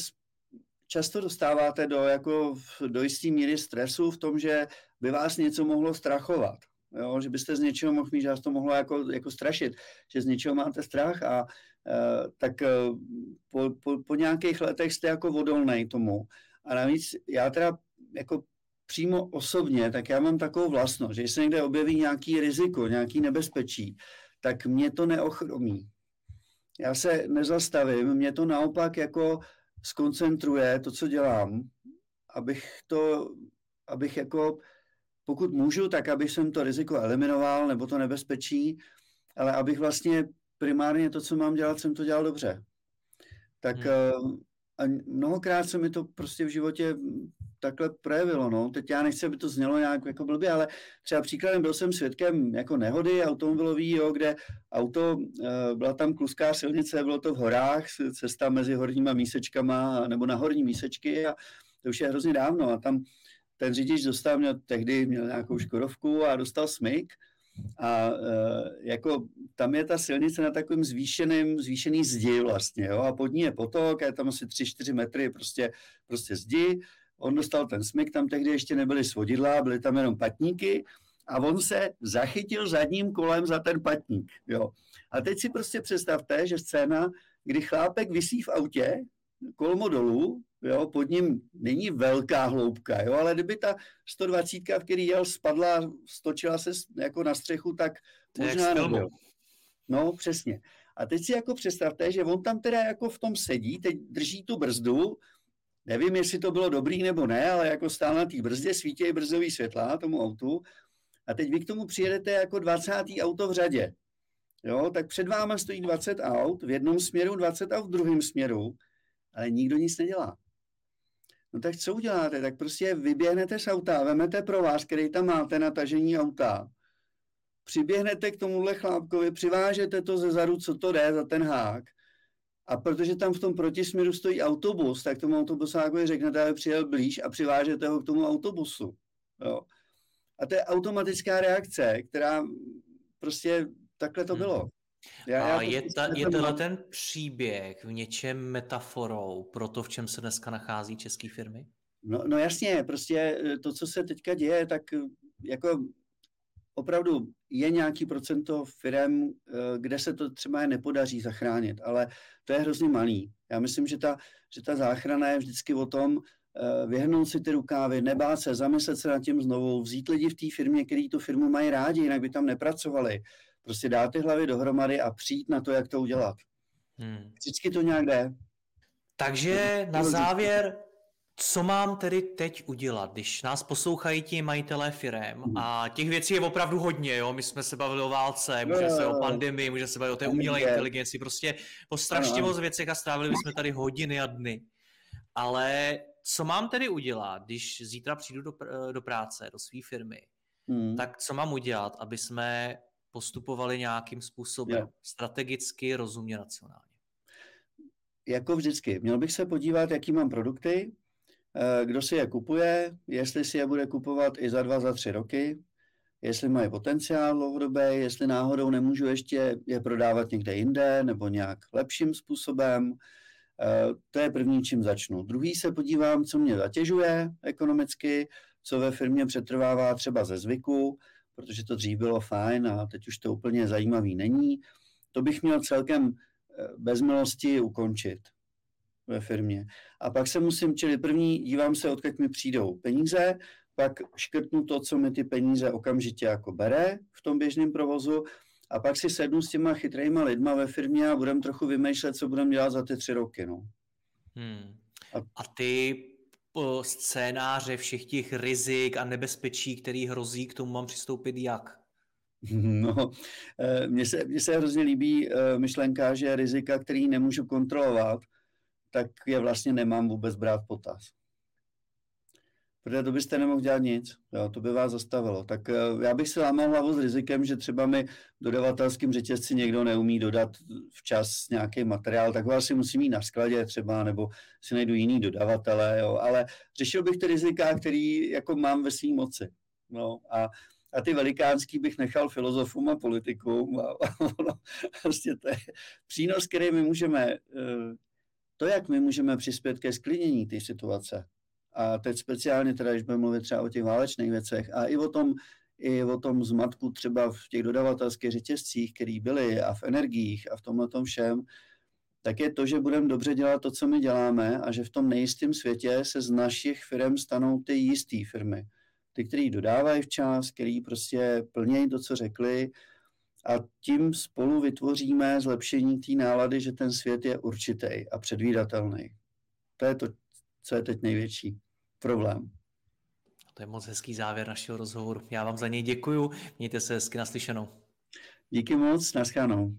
často dostáváte do, jako, do jistý míry stresu v tom, že by vás něco mohlo strachovat. Jo, že byste z něčeho mohli že vás to mohlo jako, jako strašit, že z něčeho máte strach a uh, tak uh, po, po, po nějakých letech jste jako odolnej tomu. A navíc já teda jako přímo osobně, tak já mám takovou vlastnost, že když se někde objeví nějaký riziko, nějaký nebezpečí, tak mě to neochromí. Já se nezastavím, mě to naopak jako skoncentruje to, co dělám, abych to, abych jako, pokud můžu, tak abych jsem to riziko eliminoval, nebo to nebezpečí, ale abych vlastně primárně to, co mám dělat, jsem to dělal dobře. Tak hmm. a mnohokrát se mi to prostě v životě takhle projevilo. No. Teď já nechci, aby to znělo nějak jako blbě, ale třeba příkladem byl jsem svědkem jako nehody automobilový, jo, kde auto, eh, byla tam kluská silnice, bylo to v horách, cesta mezi horníma mísečkama nebo na horní mísečky a to už je hrozně dávno a tam ten řidič dostal, měl tehdy měl nějakou škodovku a dostal smyk a e, jako tam je ta silnice na takovém zvýšeném, zvýšený zdi vlastně, jo, a pod ní je potok, a je tam asi 3-4 metry prostě, prostě zdi on dostal ten smyk, tam tehdy ještě nebyly svodidla, byly tam jenom patníky a on se zachytil zadním kolem za ten patník. Jo. A teď si prostě představte, že scéna, kdy chlápek visí v autě, kolmo dolů, jo, pod ním není velká hloubka, jo, ale kdyby ta 120, v který jel, spadla, stočila se jako na střechu, tak to možná nebyl. No, přesně. A teď si jako představte, že on tam teda jako v tom sedí, teď drží tu brzdu, Nevím, jestli to bylo dobrý nebo ne, ale jako stál na té brzdě, svítí brzdový světla tomu autu a teď vy k tomu přijedete jako 20. auto v řadě. Jo, tak před váma stojí 20 aut, v jednom směru 20 aut v druhém směru, ale nikdo nic nedělá. No tak co uděláte? Tak prostě vyběhnete z auta, vemete pro vás, který tam máte na tažení auta, přiběhnete k tomuhle chlápkovi, přivážete to ze zadu, co to jde za ten hák a protože tam v tom protisměru stojí autobus, tak tomu autobusákovi řeknete, aby přijel blíž a přivážete ho k tomu autobusu. Jo. A to je automatická reakce, která prostě takhle to hmm. bylo. Já, a já je, ta, je tenhle ten příběh v něčem metaforou pro to, v čem se dneska nachází české firmy? No, no jasně, prostě to, co se teďka děje, tak jako opravdu je nějaký procento firm, eh, kde se to třeba nepodaří zachránit, ale to je hrozně malý. Já myslím, že ta, že ta záchrana je vždycky o tom, eh, vyhnout si ty rukávy, nebát se, zamyslet se nad tím znovu, vzít lidi v té firmě, který tu firmu mají rádi, jinak by tam nepracovali. Prostě dát ty hlavy dohromady a přijít na to, jak to udělat. Hmm. Vždycky to nějak jde. Takže na závěr co mám tedy teď udělat, když nás poslouchají ti majitelé firem a těch věcí je opravdu hodně, jo? My jsme se bavili o válce, může se o pandemii, může se bavit o té umělé inteligenci, prostě po strašně moc věcech a strávili jsme tady hodiny a dny. Ale co mám tedy udělat, když zítra přijdu do, do práce, do své firmy, hmm. tak co mám udělat, aby jsme postupovali nějakým způsobem, yeah. strategicky, rozumně, racionálně? Jako vždycky. Měl bych se podívat, jaký mám produkty, kdo si je kupuje, jestli si je bude kupovat i za dva, za tři roky, jestli mají potenciál dlouhodobý, jestli náhodou nemůžu ještě je prodávat někde jinde nebo nějak lepším způsobem. Eh, to je první, čím začnu. Druhý se podívám, co mě zatěžuje ekonomicky, co ve firmě přetrvává třeba ze zvyku, protože to dřív bylo fajn a teď už to úplně zajímavý není. To bych měl celkem eh, bez milosti ukončit ve firmě. A pak se musím, čili první, dívám se, odkud mi přijdou peníze, pak škrtnu to, co mi ty peníze okamžitě jako bere v tom běžném provozu a pak si sednu s těma chytrýma lidma ve firmě a budem trochu vymýšlet, co budem dělat za ty tři roky. No. Hmm. A, a ty po scénáře všech těch rizik a nebezpečí, který hrozí, k tomu mám přistoupit jak? No, eh, mně se, mně se hrozně líbí eh, myšlenka, že rizika, který nemůžu kontrolovat, tak je vlastně nemám vůbec brát potaz. Protože to byste nemohl dělat nic, jo, to by vás zastavilo. Tak eh, já bych si lámal hlavu s rizikem, že třeba mi dodavatelským řetězci někdo neumí dodat včas nějaký materiál, tak ho asi musí mít na skladě třeba, nebo si najdu jiný dodavatele, jo, ale řešil bych ty rizika, který jako mám ve svým moci. No, a a ty velikánský bych nechal filozofům a politikům. A, a ono, prostě to je přínos, který my můžeme, eh, to, jak my můžeme přispět ke sklinění té situace, a teď speciálně teda, když budeme mluvit třeba o těch válečných věcech a i o tom, i o tom zmatku třeba v těch dodavatelských řetězcích, který byly a v energiích a v tomhle tom všem, tak je to, že budeme dobře dělat to, co my děláme a že v tom nejistém světě se z našich firm stanou ty jisté firmy. Ty, který dodávají včas, který prostě plnějí to, co řekli a tím spolu vytvoříme zlepšení té nálady, že ten svět je určitý a předvídatelný. To je to, co je teď největší problém. To je moc hezký závěr našeho rozhovoru. Já vám za něj děkuju. Mějte se hezky naslyšenou. Díky moc, naschánou.